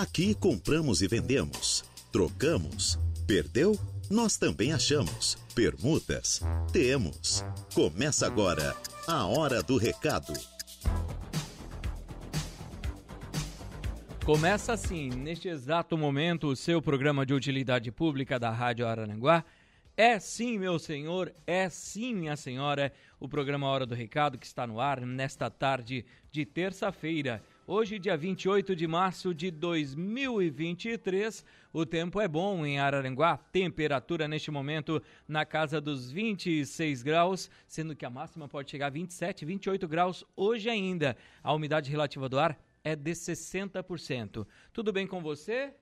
Aqui compramos e vendemos, trocamos, perdeu? Nós também achamos. Permutas? Temos. Começa agora a Hora do Recado. Começa assim, neste exato momento, o seu programa de utilidade pública da Rádio Araranguá. É sim, meu senhor, é sim, minha senhora, o programa Hora do Recado que está no ar nesta tarde de terça-feira. Hoje, dia 28 de março de 2023, o tempo é bom em Araranguá. Temperatura neste momento na casa dos 26 graus, sendo que a máxima pode chegar a 27, 28 graus hoje ainda. A umidade relativa do ar é de 60%. Tudo bem com você?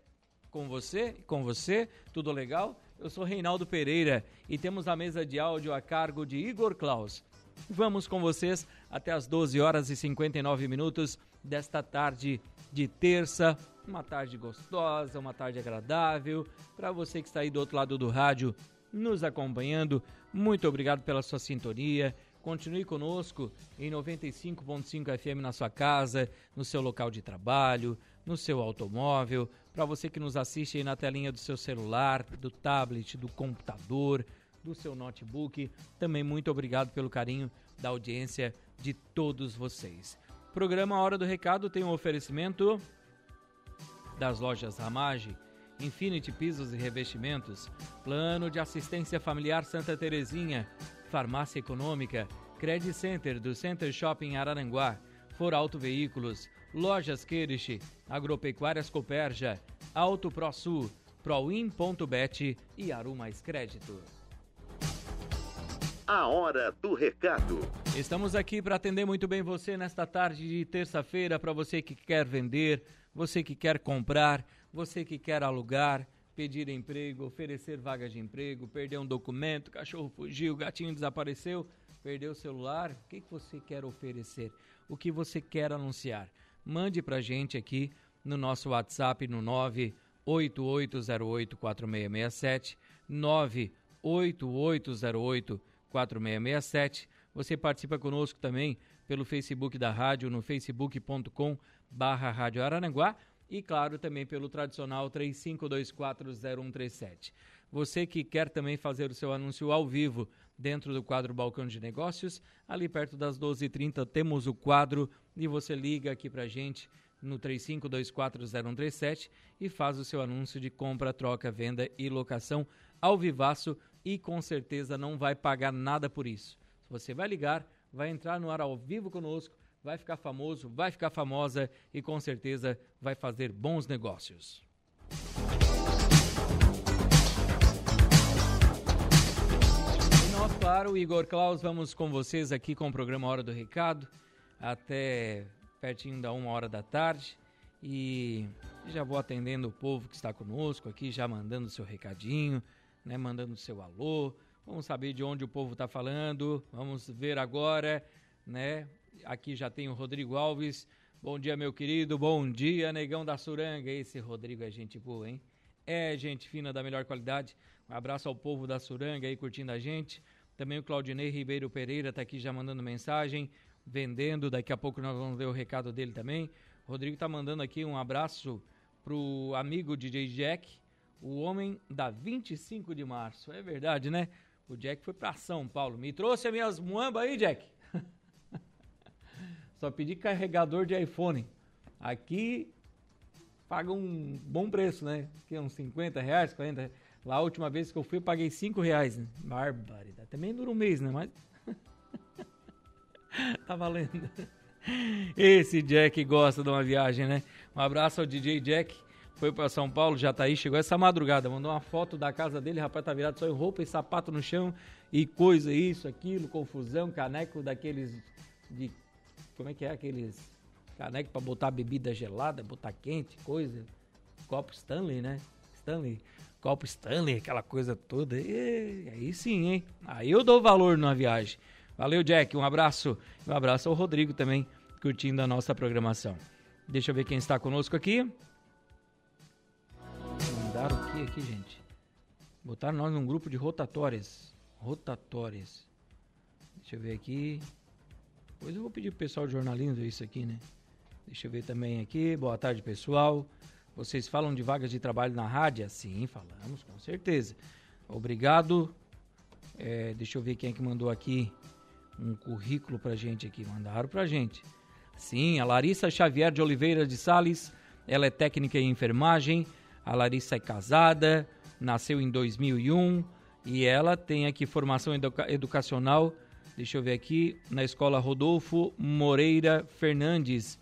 Com você? Com você? Tudo legal? Eu sou Reinaldo Pereira e temos a mesa de áudio a cargo de Igor Klaus. Vamos com vocês até as 12 horas e 59 minutos desta tarde de terça. Uma tarde gostosa, uma tarde agradável. Para você que está aí do outro lado do rádio nos acompanhando, muito obrigado pela sua sintonia. Continue conosco em 95.5 FM na sua casa, no seu local de trabalho, no seu automóvel. Para você que nos assiste aí na telinha do seu celular, do tablet, do computador, do seu notebook, também muito obrigado pelo carinho da audiência de todos vocês. Programa Hora do Recado tem um oferecimento das lojas Ramage, Infinity Pisos e Revestimentos, Plano de Assistência Familiar Santa Terezinha, Farmácia Econômica, Credit Center do Center Shopping Araranguá, For Auto Veículos, Lojas Queirish, Agropecuárias Coperja, Auto Pro Sul, Proin.bet e Aru Mais Crédito. A hora do recado. Estamos aqui para atender muito bem você nesta tarde de terça-feira, para você que quer vender, você que quer comprar, você que quer alugar, pedir emprego, oferecer vagas de emprego, perder um documento, cachorro fugiu, gatinho desapareceu, perdeu o celular. O que, que você quer oferecer? O que você quer anunciar? Mande para a gente aqui no nosso WhatsApp no 988084667, 988084667. Você participa conosco também pelo Facebook da rádio, no facebook.com barra Rádio Araranguá e, claro, também pelo tradicional 35240137. Você que quer também fazer o seu anúncio ao vivo dentro do quadro Balcão de Negócios, ali perto das 12h30 temos o quadro e você liga aqui para gente no 35240137 e faz o seu anúncio de compra, troca, venda e locação ao vivaço e com certeza não vai pagar nada por isso. Você vai ligar, vai entrar no ar ao vivo conosco, vai ficar famoso, vai ficar famosa e com certeza vai fazer bons negócios. Nós, claro, Igor Klaus, vamos com vocês aqui com o programa Hora do Recado até pertinho da uma hora da tarde e já vou atendendo o povo que está conosco aqui, já mandando seu recadinho, né, mandando seu alô. Vamos saber de onde o povo está falando. Vamos ver agora, né? Aqui já tem o Rodrigo Alves. Bom dia, meu querido. Bom dia, negão da Suranga. Esse Rodrigo é gente boa, hein? É gente fina da melhor qualidade. Um abraço ao povo da Suranga aí curtindo a gente. Também o Claudinei Ribeiro Pereira está aqui já mandando mensagem, vendendo. Daqui a pouco nós vamos ver o recado dele também. O Rodrigo está mandando aqui um abraço pro amigo DJ Jack, o homem da 25 de março. É verdade, né? O Jack foi para São Paulo. Me trouxe as minhas muambas aí, Jack. Só pedi carregador de iPhone. Aqui paga um bom preço, né? Que é uns 50 reais, 40 reais. Lá a última vez que eu fui, eu paguei 5 reais. Né? Barbaridade. Também dura um mês, né? Mas. tá valendo. Esse Jack gosta de uma viagem, né? Um abraço ao DJ Jack. Foi para São Paulo, já tá aí, chegou essa madrugada. Mandou uma foto da casa dele, rapaz, tá virado só em roupa e sapato no chão e coisa, isso, aquilo, confusão, caneco daqueles de. Como é que é? Aqueles caneco para botar bebida gelada, botar quente, coisa. Copo Stanley, né? Stanley. Copo Stanley, aquela coisa toda. E, aí sim, hein? Aí eu dou valor numa viagem. Valeu, Jack. Um abraço. Um abraço ao Rodrigo também, curtindo a nossa programação. Deixa eu ver quem está conosco aqui. Que aqui, gente? Botaram nós num grupo de rotatórias. Rotatórias. Deixa eu ver aqui. Depois eu vou pedir pro pessoal de jornalismo isso aqui, né? Deixa eu ver também aqui. Boa tarde, pessoal. Vocês falam de vagas de trabalho na rádio? Sim, falamos, com certeza. Obrigado. É, deixa eu ver quem é que mandou aqui um currículo pra gente aqui. Mandaram pra gente. Sim, a Larissa Xavier de Oliveira de Sales. Ela é técnica em enfermagem. A Larissa é casada, nasceu em 2001 e ela tem aqui formação educa educacional. Deixa eu ver aqui, na escola Rodolfo Moreira Fernandes,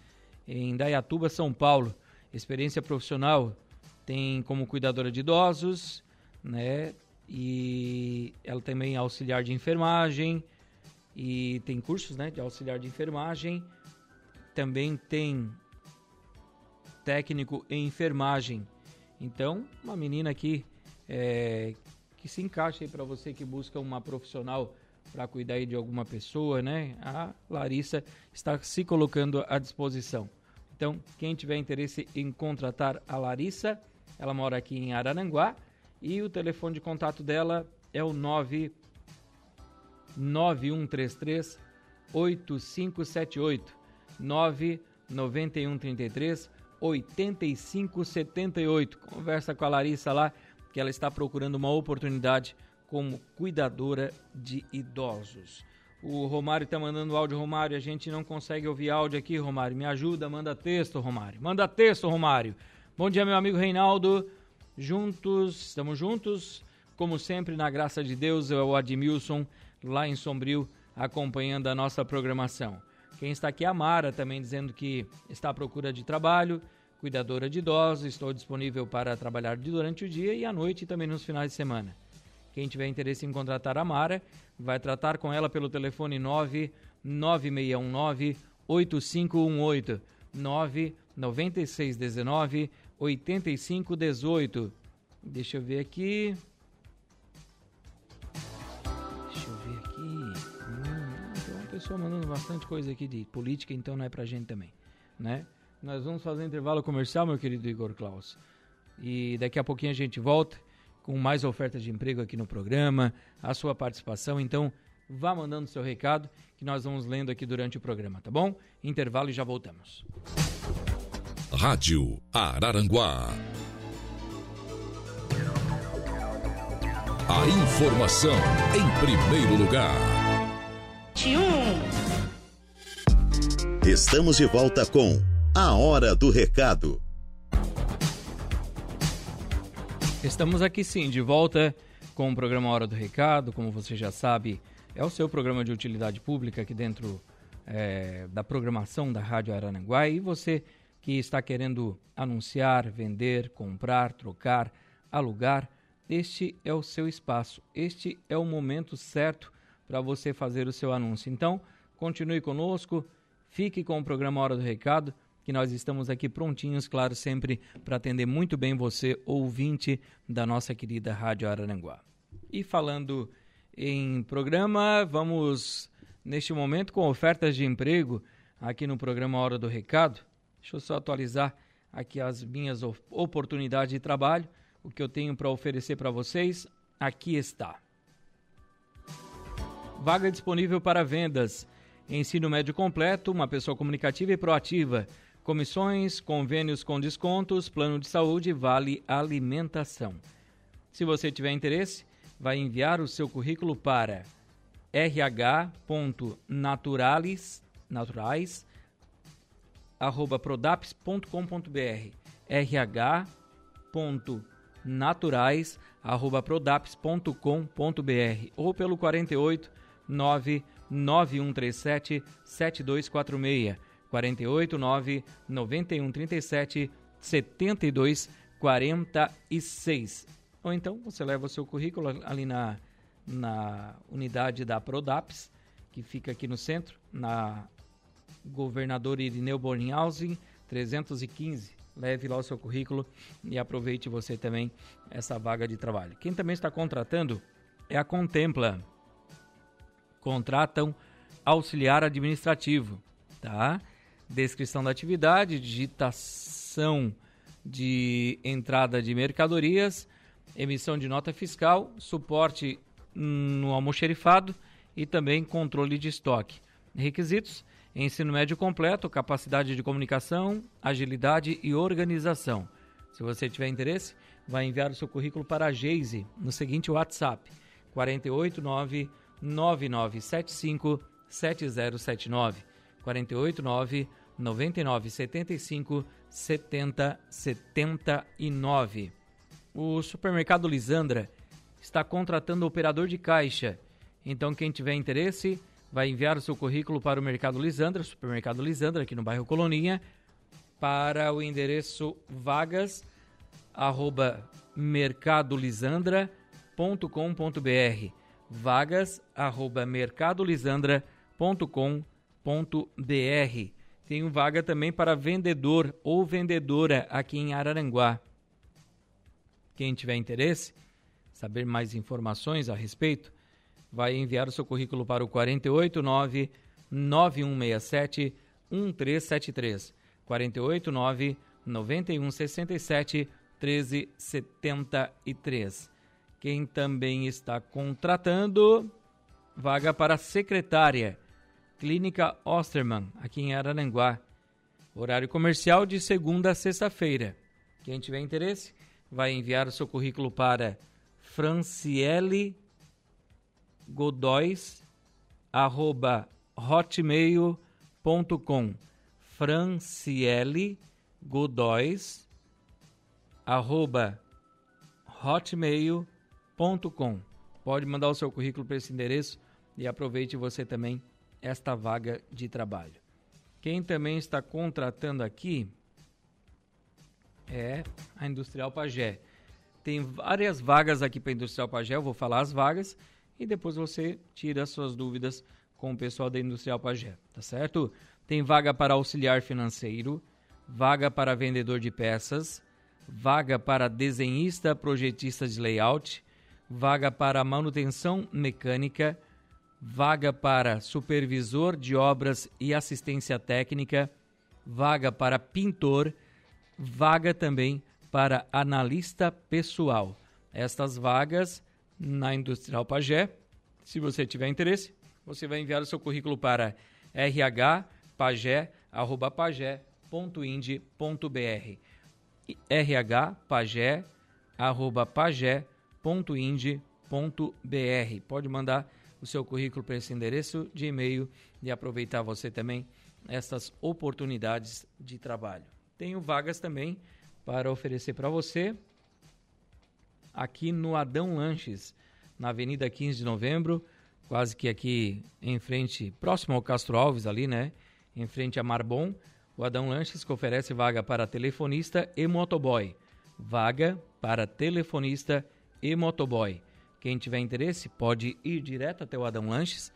em Dayatuba, São Paulo. Experiência profissional tem como cuidadora de idosos, né? E ela também é auxiliar de enfermagem e tem cursos, né, de auxiliar de enfermagem. Também tem técnico em enfermagem. Então, uma menina aqui é, que se encaixa aí para você que busca uma profissional para cuidar aí de alguma pessoa, né? A Larissa está se colocando à disposição. Então, quem tiver interesse em contratar a Larissa, ela mora aqui em Araranguá e o telefone de contato dela é o 99133 8578 99133 8578. Conversa com a Larissa lá, que ela está procurando uma oportunidade como cuidadora de idosos. O Romário está mandando áudio, Romário. A gente não consegue ouvir áudio aqui, Romário. Me ajuda, manda texto, Romário. Manda texto, Romário. Bom dia, meu amigo Reinaldo. Juntos, estamos juntos. Como sempre, na graça de Deus, é o Admilson, lá em Sombrio, acompanhando a nossa programação. Quem está aqui é a Mara, também dizendo que está à procura de trabalho, cuidadora de idosos, estou disponível para trabalhar durante o dia e à noite e também nos finais de semana. Quem tiver interesse em contratar a Mara, vai tratar com ela pelo telefone 99619 8518 99619 8518. Deixa eu ver aqui. Deixa eu ver aqui. Hum, tem uma pessoa mandando bastante coisa aqui de política, então não é pra gente também, né? Nós vamos fazer um intervalo comercial, meu querido Igor Klaus. E daqui a pouquinho a gente volta com mais ofertas de emprego aqui no programa, a sua participação. Então, vá mandando seu recado que nós vamos lendo aqui durante o programa, tá bom? Intervalo e já voltamos. Rádio Araranguá. A informação em primeiro lugar. Estamos de volta com A Hora do Recado. Estamos aqui sim, de volta com o programa Hora do Recado. Como você já sabe, é o seu programa de utilidade pública aqui dentro é, da programação da Rádio Arananguá. E você que está querendo anunciar, vender, comprar, trocar, alugar, este é o seu espaço. Este é o momento certo para você fazer o seu anúncio. Então, continue conosco, fique com o programa Hora do Recado que nós estamos aqui prontinhos, claro, sempre para atender muito bem você, ouvinte da nossa querida Rádio Araranguá. E falando em programa, vamos neste momento com ofertas de emprego aqui no programa Hora do Recado. Deixa eu só atualizar aqui as minhas oportunidades de trabalho, o que eu tenho para oferecer para vocês. Aqui está. Vaga disponível para vendas. Ensino médio completo, uma pessoa comunicativa e proativa comissões, convênios com descontos, plano de saúde, vale alimentação. Se você tiver interesse, vai enviar o seu currículo para rh.naturais@prodaps.com.br rh.naturais@prodaps.com.br ou pelo 48 99137 7246 48 9 91 37 72 46. Ou então você leva o seu currículo ali na, na unidade da Prodaps, que fica aqui no centro, na Governador Irineu Bornhausen 315. Leve lá o seu currículo e aproveite você também essa vaga de trabalho. Quem também está contratando é a Contempla. Contratam auxiliar administrativo, tá? Descrição da atividade, digitação de entrada de mercadorias, emissão de nota fiscal, suporte no almoxerifado e também controle de estoque. Requisitos: ensino médio completo, capacidade de comunicação, agilidade e organização. Se você tiver interesse, vai enviar o seu currículo para a Geise no seguinte WhatsApp: 489 9975 7079 489 9975 7079. O supermercado Lisandra está contratando operador de caixa. Então, quem tiver interesse, vai enviar o seu currículo para o Mercado Lisandra, Supermercado Lisandra, aqui no bairro Coloninha, para o endereço vagas arroba mercadolisandra.com.br vagas arroba mercadolisandra.com.br Tem vaga também para vendedor ou vendedora aqui em Araranguá. Quem tiver interesse, saber mais informações a respeito, vai enviar o seu currículo para o 489 9167 1373. 489 9167 1373. Quem também está contratando vaga para secretária Clínica Osterman, aqui em Araranguá. Horário comercial de segunda a sexta-feira. Quem tiver interesse, vai enviar o seu currículo para franciele godóis arroba hotmail.com franciele godóis arroba hotmail.com pode mandar o seu currículo para esse endereço e aproveite você também esta vaga de trabalho. Quem também está contratando aqui é a Industrial Pagé. Tem várias vagas aqui para a Industrial Pagé, eu vou falar as vagas e depois você tira as suas dúvidas com o pessoal da Industrial Pagé, tá certo? Tem vaga para auxiliar financeiro, vaga para vendedor de peças, vaga para desenhista projetista de layout, vaga para manutenção mecânica, vaga para supervisor de obras e assistência técnica, vaga para pintor, vaga também para analista pessoal. Estas vagas na Industrial Pagé. Se você tiver interesse, você vai enviar o seu currículo para rhpagé.ind.br rhpagé.pagé.ind.br Pode mandar o seu currículo para esse endereço de e-mail e aproveitar você também essas oportunidades de trabalho. Tenho vagas também para oferecer para você aqui no Adão Lanches, na Avenida 15 de Novembro, quase que aqui em frente, próximo ao Castro Alves ali, né? Em frente a Marbon, o Adão Lanches que oferece vaga para telefonista e motoboy. Vaga para telefonista e motoboy. Quem tiver interesse pode ir direto até o Adão Lanches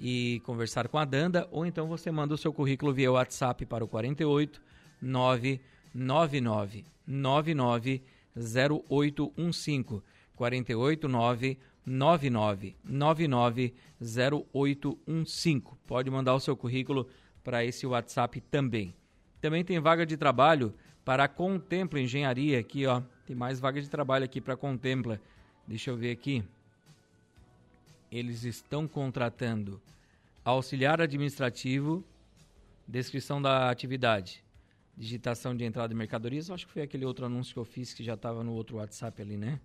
e conversar com a Danda, ou então você manda o seu currículo via WhatsApp para o 48 999 99 0815 489 99 99 0815. Pode mandar o seu currículo para esse WhatsApp também. Também tem vaga de trabalho para Contempla Engenharia aqui, ó. Tem mais vaga de trabalho aqui para Contempla. Deixa eu ver aqui. Eles estão contratando auxiliar administrativo, descrição da atividade, digitação de entrada de mercadorias. Acho que foi aquele outro anúncio que eu fiz que já estava no outro WhatsApp ali, né?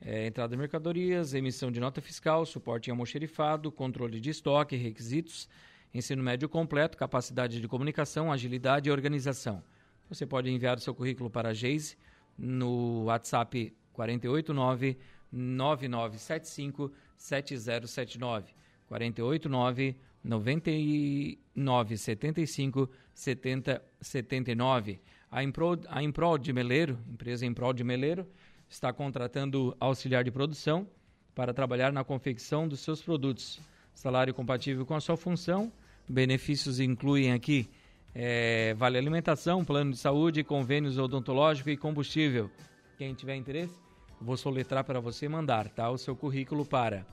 É, entrada de mercadorias, emissão de nota fiscal, suporte em almoxerifado, controle de estoque, requisitos, ensino médio completo, capacidade de comunicação, agilidade e organização. Você pode enviar o seu currículo para a Geise no WhatsApp 489 9975 7079 489 9975 7079. A Impro, a de Meleiro, empresa Impro de Meleiro, está contratando auxiliar de produção para trabalhar na confecção dos seus produtos. Salário compatível com a sua função. Benefícios incluem aqui é, vale alimentação, plano de saúde, convênios odontológico e combustível. Quem tiver interesse, vou soletrar para você mandar tá? o seu currículo para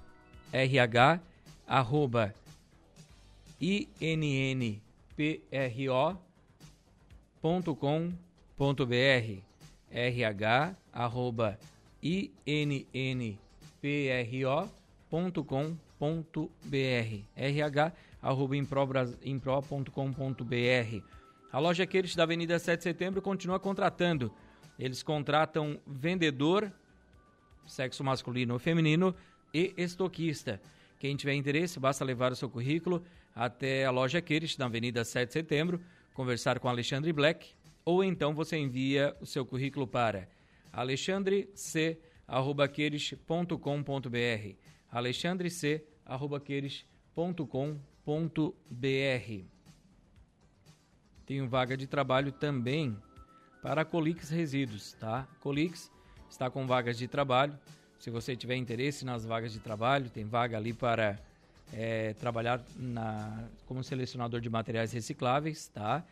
rh arroba innpro.com.br rh.innpro.com.br rh.impro.com.br A loja Queires da Avenida 7 de Setembro continua contratando. Eles contratam vendedor, sexo masculino ou feminino, e estoquista. Quem tiver interesse, basta levar o seu currículo até a loja Queires, na Avenida 7 de Setembro, conversar com Alexandre Black, ou então você envia o seu currículo para alexandrec.com.br alexandrec.com.br Tenho vaga de trabalho também para Colix Resíduos, tá? Colix está com vagas de trabalho. Se você tiver interesse nas vagas de trabalho, tem vaga ali para é, trabalhar na, como selecionador de materiais recicláveis, tá?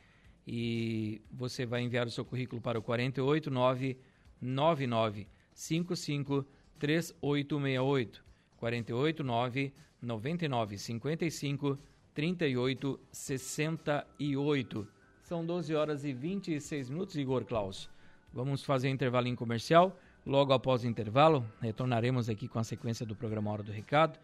E você vai enviar o seu currículo para o 48999 55 3868 489 99 55 38 68. São 12 horas e 26 minutos, Igor Klaus. Vamos fazer intervalo em comercial. Logo após o intervalo, retornaremos aqui com a sequência do programa Hora do Recado.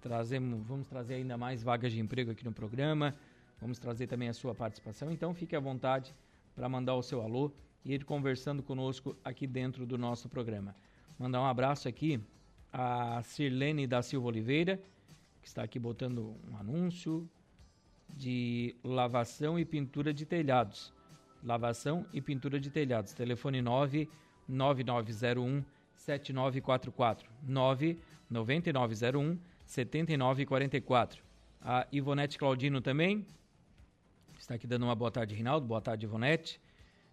Trazemos, vamos trazer ainda mais vagas de emprego aqui no programa. Vamos trazer também a sua participação. Então fique à vontade para mandar o seu alô e ir conversando conosco aqui dentro do nosso programa. Mandar um abraço aqui a Sirlene da Silva Oliveira, que está aqui botando um anúncio de lavação e pintura de telhados. Lavação e pintura de telhados. Telefone 99901 7944 99901 7944. A Ivonete Claudino também está aqui dando uma boa tarde, Rinaldo. Boa tarde, Ivonete.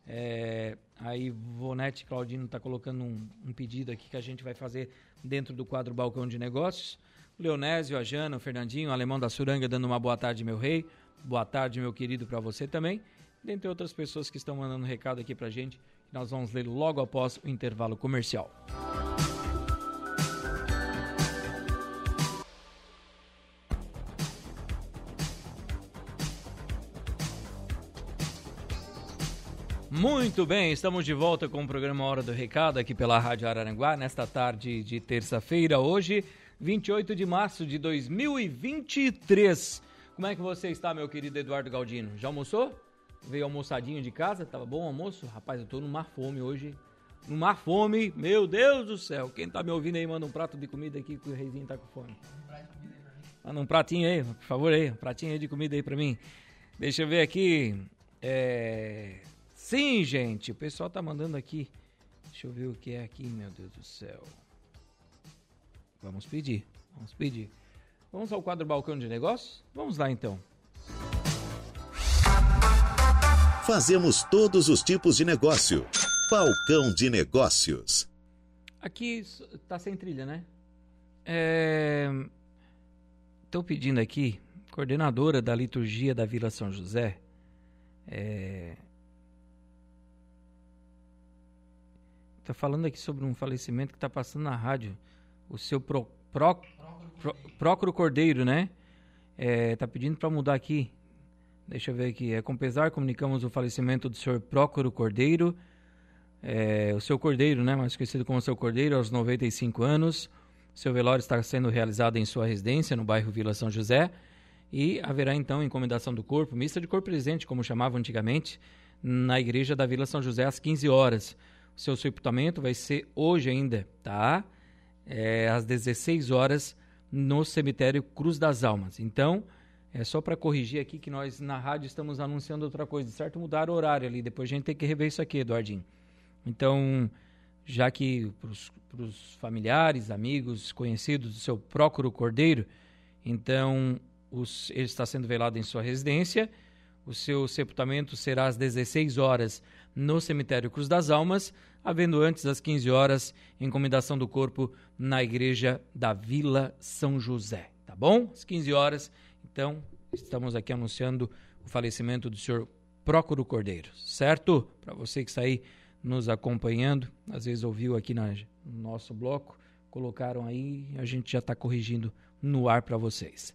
É, a Ivonete Claudino está colocando um, um, pedido aqui que a gente vai fazer dentro do quadro Balcão de Negócios. O Leonésio, a Jana, o Fernandinho, o Alemão da Suranga dando uma boa tarde, meu rei. Boa tarde, meu querido, para você também. Dentre outras pessoas que estão mandando recado aqui para a gente, nós vamos ler logo após o intervalo comercial. Muito bem, estamos de volta com o programa Hora do Recado aqui pela Rádio Araranguá, nesta tarde de terça-feira, hoje, 28 de março de 2023. Como é que você está, meu querido Eduardo Galdino? Já almoçou? Veio almoçadinho de casa? Tava bom o almoço? Rapaz, eu tô numa fome hoje. Numa fome, meu Deus do céu. Quem tá me ouvindo aí, manda um prato de comida aqui que o reizinho tá com fome. Manda um pratinho aí, por favor aí. Um pratinho aí de comida aí pra mim. Deixa eu ver aqui. É... Sim, gente, o pessoal tá mandando aqui. Deixa eu ver o que é aqui, meu Deus do céu. Vamos pedir, vamos pedir. Vamos ao quadro Balcão de Negócios? Vamos lá então. Fazemos todos os tipos de negócio. Balcão de Negócios. Aqui tá sem trilha, né? Estou é... pedindo aqui, coordenadora da liturgia da Vila São José, é, Tá falando aqui sobre um falecimento que está passando na rádio. O seu pro, pro, pro, Cordeiro, né? É, tá pedindo para mudar aqui. Deixa eu ver aqui. É, com pesar, comunicamos o falecimento do senhor Prócuro Cordeiro. É, o seu Cordeiro, né? Mais conhecido como seu Cordeiro, aos 95 anos. Seu velório está sendo realizado em sua residência, no bairro Vila São José. E haverá então encomendação do corpo, missa de corpo presente, como chamavam antigamente, na igreja da Vila São José às 15 horas seu sepultamento vai ser hoje ainda, tá? É, às 16 horas no cemitério Cruz das Almas. Então, é só para corrigir aqui que nós na rádio estamos anunciando outra coisa, certo? Mudar o horário ali, depois a gente tem que rever isso aqui, Eduardinho. Então, já que para os familiares, amigos, conhecidos do seu Prócuro Cordeiro, então os, ele está sendo velado em sua residência. O seu sepultamento será às 16 horas no cemitério Cruz das Almas, havendo antes das 15 horas encomendação do corpo na igreja da Vila São José, tá bom? Às 15 horas, então, estamos aqui anunciando o falecimento do senhor Prócoro Cordeiro, certo? Para você que está aí nos acompanhando, às vezes ouviu aqui na, no nosso bloco, colocaram aí, a gente já está corrigindo no ar para vocês.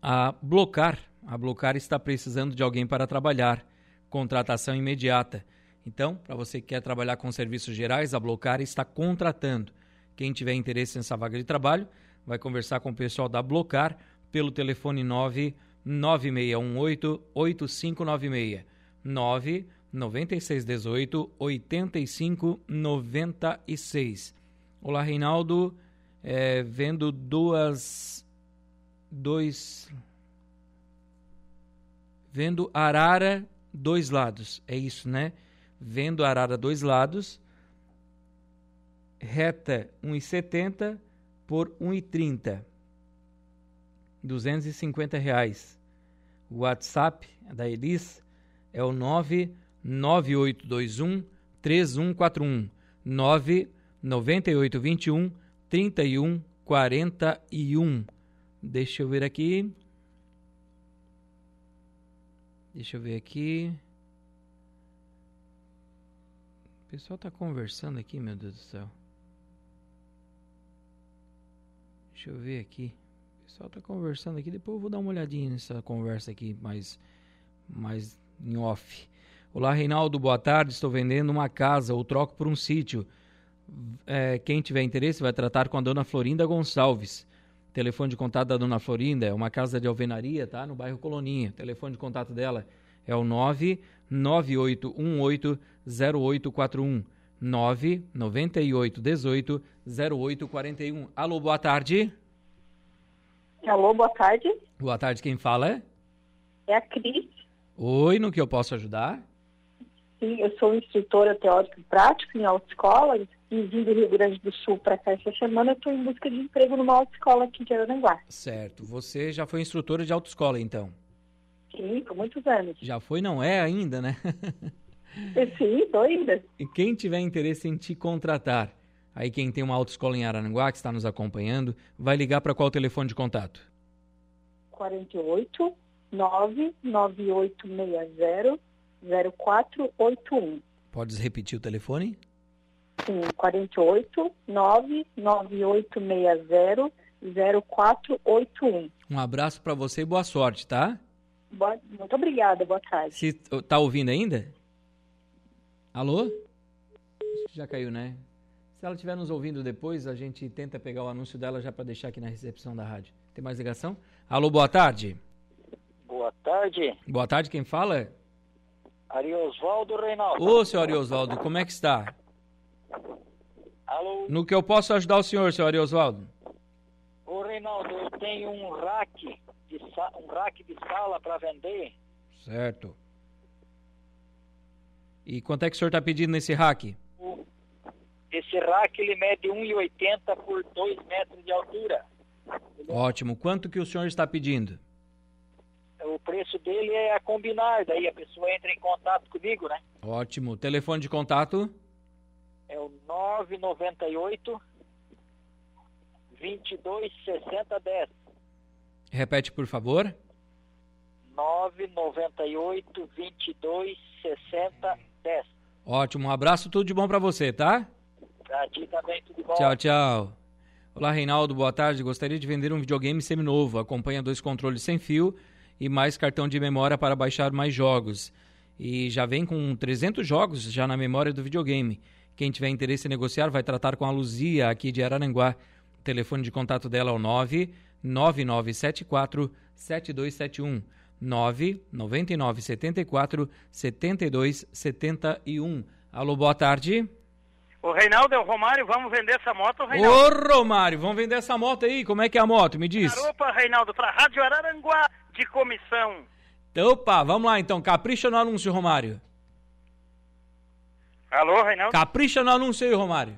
A Blocar, a Blocar está precisando de alguém para trabalhar contratação imediata. Então, para você que quer trabalhar com serviços gerais, a Blocar está contratando. Quem tiver interesse nessa vaga de trabalho, vai conversar com o pessoal da Blocar pelo telefone 99618 8596. 9618 8596. Olá, Reinaldo. É, vendo duas. Dois. Vendo arara dois lados. É isso, né? Vendo arara dois lados. Reta 1,70 por 1,30. 250 reais. O WhatsApp da Elis é o 99821 3141. 99821 3141. Deixa eu ver aqui. Deixa eu ver aqui. O pessoal está conversando aqui, meu Deus do céu. Deixa eu ver aqui. O pessoal está conversando aqui. Depois eu vou dar uma olhadinha nessa conversa aqui mais, mais em off. Olá, Reinaldo, boa tarde. Estou vendendo uma casa ou troco por um sítio. É, quem tiver interesse vai tratar com a dona Florinda Gonçalves. Telefone de contato da dona Florinda é uma casa de alvenaria, tá? No bairro Coloninha. Telefone de contato dela é o 998180841. 998180841. Alô, boa tarde. Alô, boa tarde. Boa tarde, quem fala é? É a Cris. Oi, no que eu posso ajudar? Sim, eu sou instrutora teórica e prática em autoescola e vim do Rio Grande do Sul para cá essa semana. Eu estou em busca de emprego numa autoescola aqui de Aranguá. Certo. Você já foi instrutora de autoescola, então? Sim, por muitos anos. Já foi, não é ainda, né? Sim, estou ainda. E quem tiver interesse em te contratar, aí quem tem uma autoescola em Araranguá, que está nos acompanhando, vai ligar para qual telefone de contato? 48 99860 0481. Podes repetir o telefone? Sim, 48 99860 0481. Um abraço para você e boa sorte, tá? Boa, muito obrigada, boa tarde. Se, tá ouvindo ainda? Alô? Já caiu, né? Se ela estiver nos ouvindo depois, a gente tenta pegar o anúncio dela já para deixar aqui na recepção da rádio. Tem mais ligação? Alô, boa tarde. Boa tarde. Boa tarde, quem fala? Ariosvaldo Reinaldo. Ô, senhor Ariosvaldo, como é que está? Alô? No que eu posso ajudar o senhor, senhor Ariosvaldo? Ô, Reinaldo, eu tenho um rack de, um rack de sala para vender. Certo. E quanto é que o senhor está pedindo nesse rack? Esse rack ele mede 1,80 por 2 metros de altura. Ótimo. Quanto que o senhor está pedindo? O preço dele é a combinar, daí a pessoa entra em contato comigo, né? Ótimo. Telefone de contato? É o 998 22 60 10. Repete, por favor. 998 22 60 10. Ótimo. Um abraço, tudo de bom para você, tá? Pra ti também, tudo bom. Tchau, tchau. Olá, Reinaldo, boa tarde. Gostaria de vender um videogame seminovo. Acompanha dois controles sem fio e mais cartão de memória para baixar mais jogos. E já vem com 300 jogos já na memória do videogame. Quem tiver interesse em negociar vai tratar com a Luzia aqui de Araranguá. O telefone de contato dela é o 99974 7271 99974 7271. Alô, boa tarde. O Reinaldo é o Romário, vamos vender essa moto, Reinaldo? Ô, Romário, vamos vender essa moto aí. Como é que é a moto? Me diz. Opa, Reinaldo, para Rádio Araranguá de comissão. Então, opa, vamos lá então. Capricha no anúncio, Romário. Alô, Reinaldo? Capricha no anúncio aí, Romário.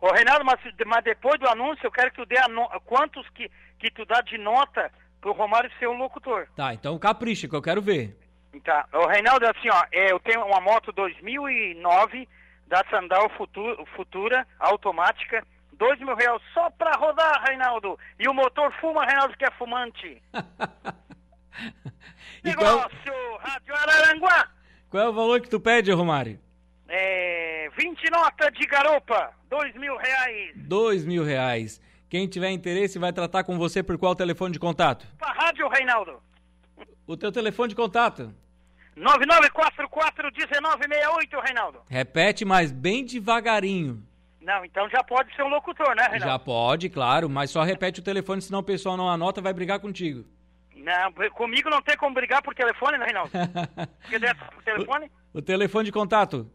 Ô, Reinaldo, mas, mas depois do anúncio, eu quero que tu dê a no... quantos que, que tu dá de nota pro Romário ser um locutor. Tá, então capricha, que eu quero ver. Tá. Ô, Reinaldo, assim, ó, é, eu tenho uma moto 2009 da Sandal Futura, Futura automática, dois mil reais só pra rodar, Reinaldo. E o motor fuma, Reinaldo, que é fumante. Negócio, qual... Rádio Araranguá. Qual é o valor que tu pede, Romário? É, 20 nota de garopa, dois mil reais. Dois mil reais. Quem tiver interesse vai tratar com você por qual telefone de contato? Pra rádio, Reinaldo. O teu telefone de contato? 9944-1968, Reinaldo. Repete, mas bem devagarinho. Não, então já pode ser um locutor, né, Reinaldo? Já pode, claro, mas só repete o telefone, senão o pessoal não anota vai brigar contigo. Não, comigo não tem como brigar por telefone, né, Reinaldo? Porque dessa por telefone? O, o telefone de contato?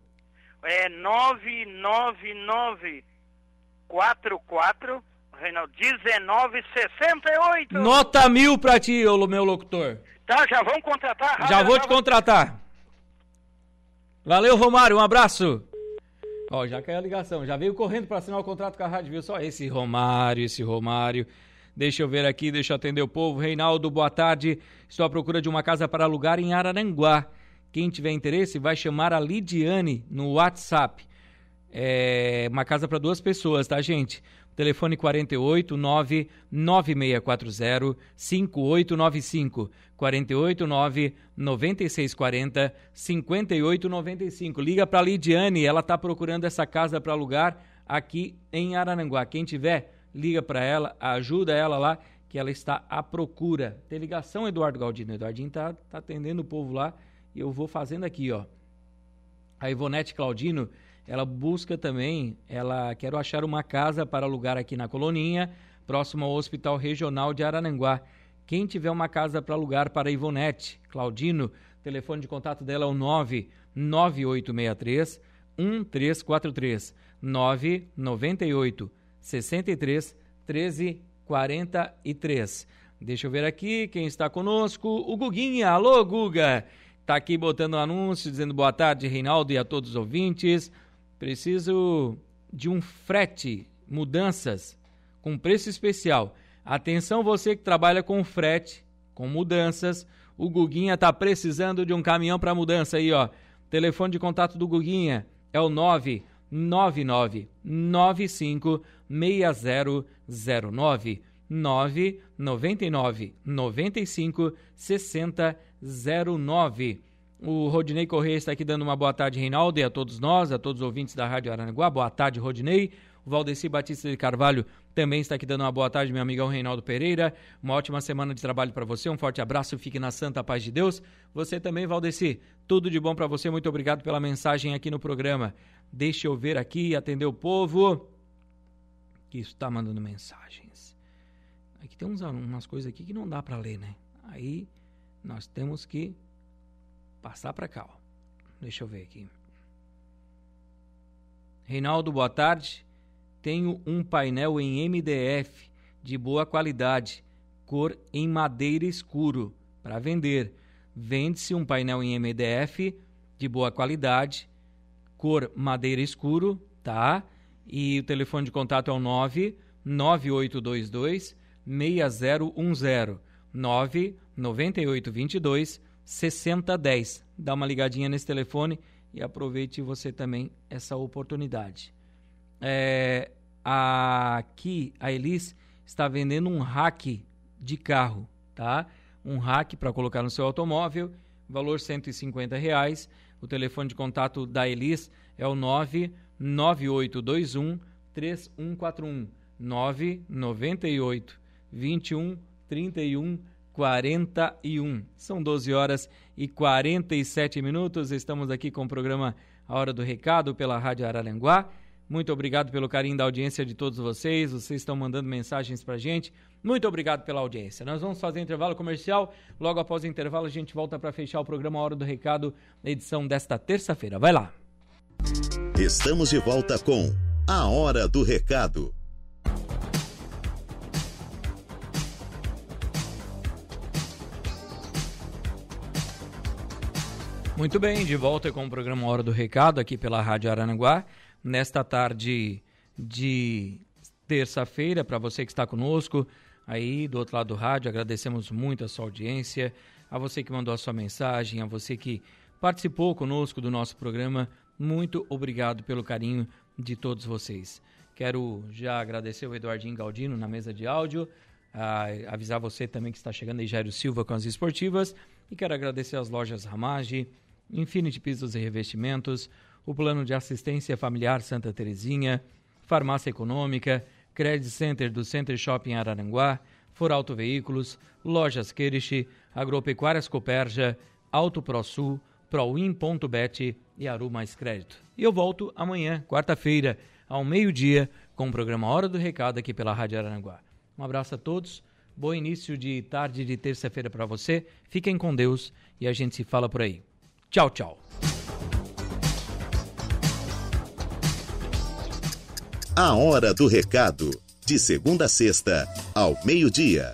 É 99944 Reinaldo, 1968. Nota mil pra ti, meu locutor. Tá, já vão contratar. Já vou te contratar. Valeu, Romário, um abraço. Ó, já caiu a ligação, já veio correndo para assinar o contrato com a rádio, viu? Só esse Romário, esse Romário. Deixa eu ver aqui, deixa eu atender o povo. Reinaldo, boa tarde. Estou à procura de uma casa para alugar em Araranguá. Quem tiver interesse vai chamar a Lidiane no WhatsApp. É uma casa para duas pessoas, tá, gente? Telefone 48 9 9640 5895. 48 9 9640 5895. Liga para Lidiane, ela está procurando essa casa para alugar aqui em Arananguá. Quem tiver, liga para ela, ajuda ela lá, que ela está à procura. Tem ligação, Eduardo Galdino. Eduardinho tá, tá atendendo o povo lá e eu vou fazendo aqui, ó. A Ivonete Claudino ela busca também, ela quer achar uma casa para alugar aqui na Coloninha, próximo ao Hospital Regional de Arananguá. Quem tiver uma casa para alugar para Ivonete, Claudino, telefone de contato dela é o 99863 1343 998 63 13 43. Deixa eu ver aqui quem está conosco. O Guguinha. Alô, Guga. Está aqui botando anúncio dizendo boa tarde, Reinaldo, e a todos os ouvintes. Preciso de um frete, mudanças, com preço especial. Atenção você que trabalha com frete, com mudanças. O Guguinha tá precisando de um caminhão para mudança aí, ó. Telefone de contato do Guguinha é o 999 95 6009 999 95 6009 o Rodinei Correia está aqui dando uma boa tarde, Reinaldo, e a todos nós, a todos os ouvintes da Rádio Aranaguá. Boa tarde, Rodinei. O Valdeci Batista de Carvalho também está aqui dando uma boa tarde, meu amigão Reinaldo Pereira. Uma ótima semana de trabalho para você. Um forte abraço, fique na santa paz de Deus. Você também, Valdeci, tudo de bom para você. Muito obrigado pela mensagem aqui no programa. Deixa eu ver aqui, atender o povo que está mandando mensagens. Aqui tem uns, umas coisas aqui que não dá para ler, né? Aí nós temos que passar para cá. Ó. Deixa eu ver aqui. Reinaldo, boa tarde. Tenho um painel em MDF de boa qualidade, cor em madeira escuro, para vender. Vende-se um painel em MDF de boa qualidade, cor madeira escuro, tá? E o telefone de contato é o 99822 6010 99822 6010. Dá uma ligadinha nesse telefone e aproveite você também essa oportunidade. É, aqui a Elis está vendendo um rack de carro, tá? Um rack para colocar no seu automóvel, valor 150 reais. O telefone de contato da Elis é o 99821 3141 998 21 31 41. São 12 horas e 47 minutos. Estamos aqui com o programa A Hora do Recado pela Rádio Araranguá. Muito obrigado pelo carinho da audiência de todos vocês. Vocês estão mandando mensagens pra gente. Muito obrigado pela audiência. Nós vamos fazer intervalo comercial. Logo após o intervalo, a gente volta para fechar o programa A Hora do Recado, na edição desta terça-feira. Vai lá. Estamos de volta com A Hora do Recado. Muito bem, de volta com o programa Hora do Recado aqui pela Rádio Aranaguá. Nesta tarde de terça-feira, para você que está conosco aí do outro lado do rádio, agradecemos muito a sua audiência, a você que mandou a sua mensagem, a você que participou conosco do nosso programa. Muito obrigado pelo carinho de todos vocês. Quero já agradecer o Eduardinho Galdino na mesa de áudio, avisar você também que está chegando aí Jairo Silva com as esportivas e quero agradecer as lojas Ramage, Infinity Pisos e Revestimentos, o Plano de Assistência Familiar Santa Terezinha, Farmácia Econômica, Credit Center do Center Shopping Araranguá, Foralto Veículos, Lojas Queriche, Agropecuárias Coperja, Auto ProSul, Proin.bet e Aru Mais Crédito. E eu volto amanhã, quarta-feira, ao meio-dia, com o programa Hora do Recado aqui pela Rádio Araranguá. Um abraço a todos, Bom início de tarde de terça-feira para você. Fiquem com Deus e a gente se fala por aí. Tchau, tchau. A hora do recado. De segunda a sexta, ao meio-dia.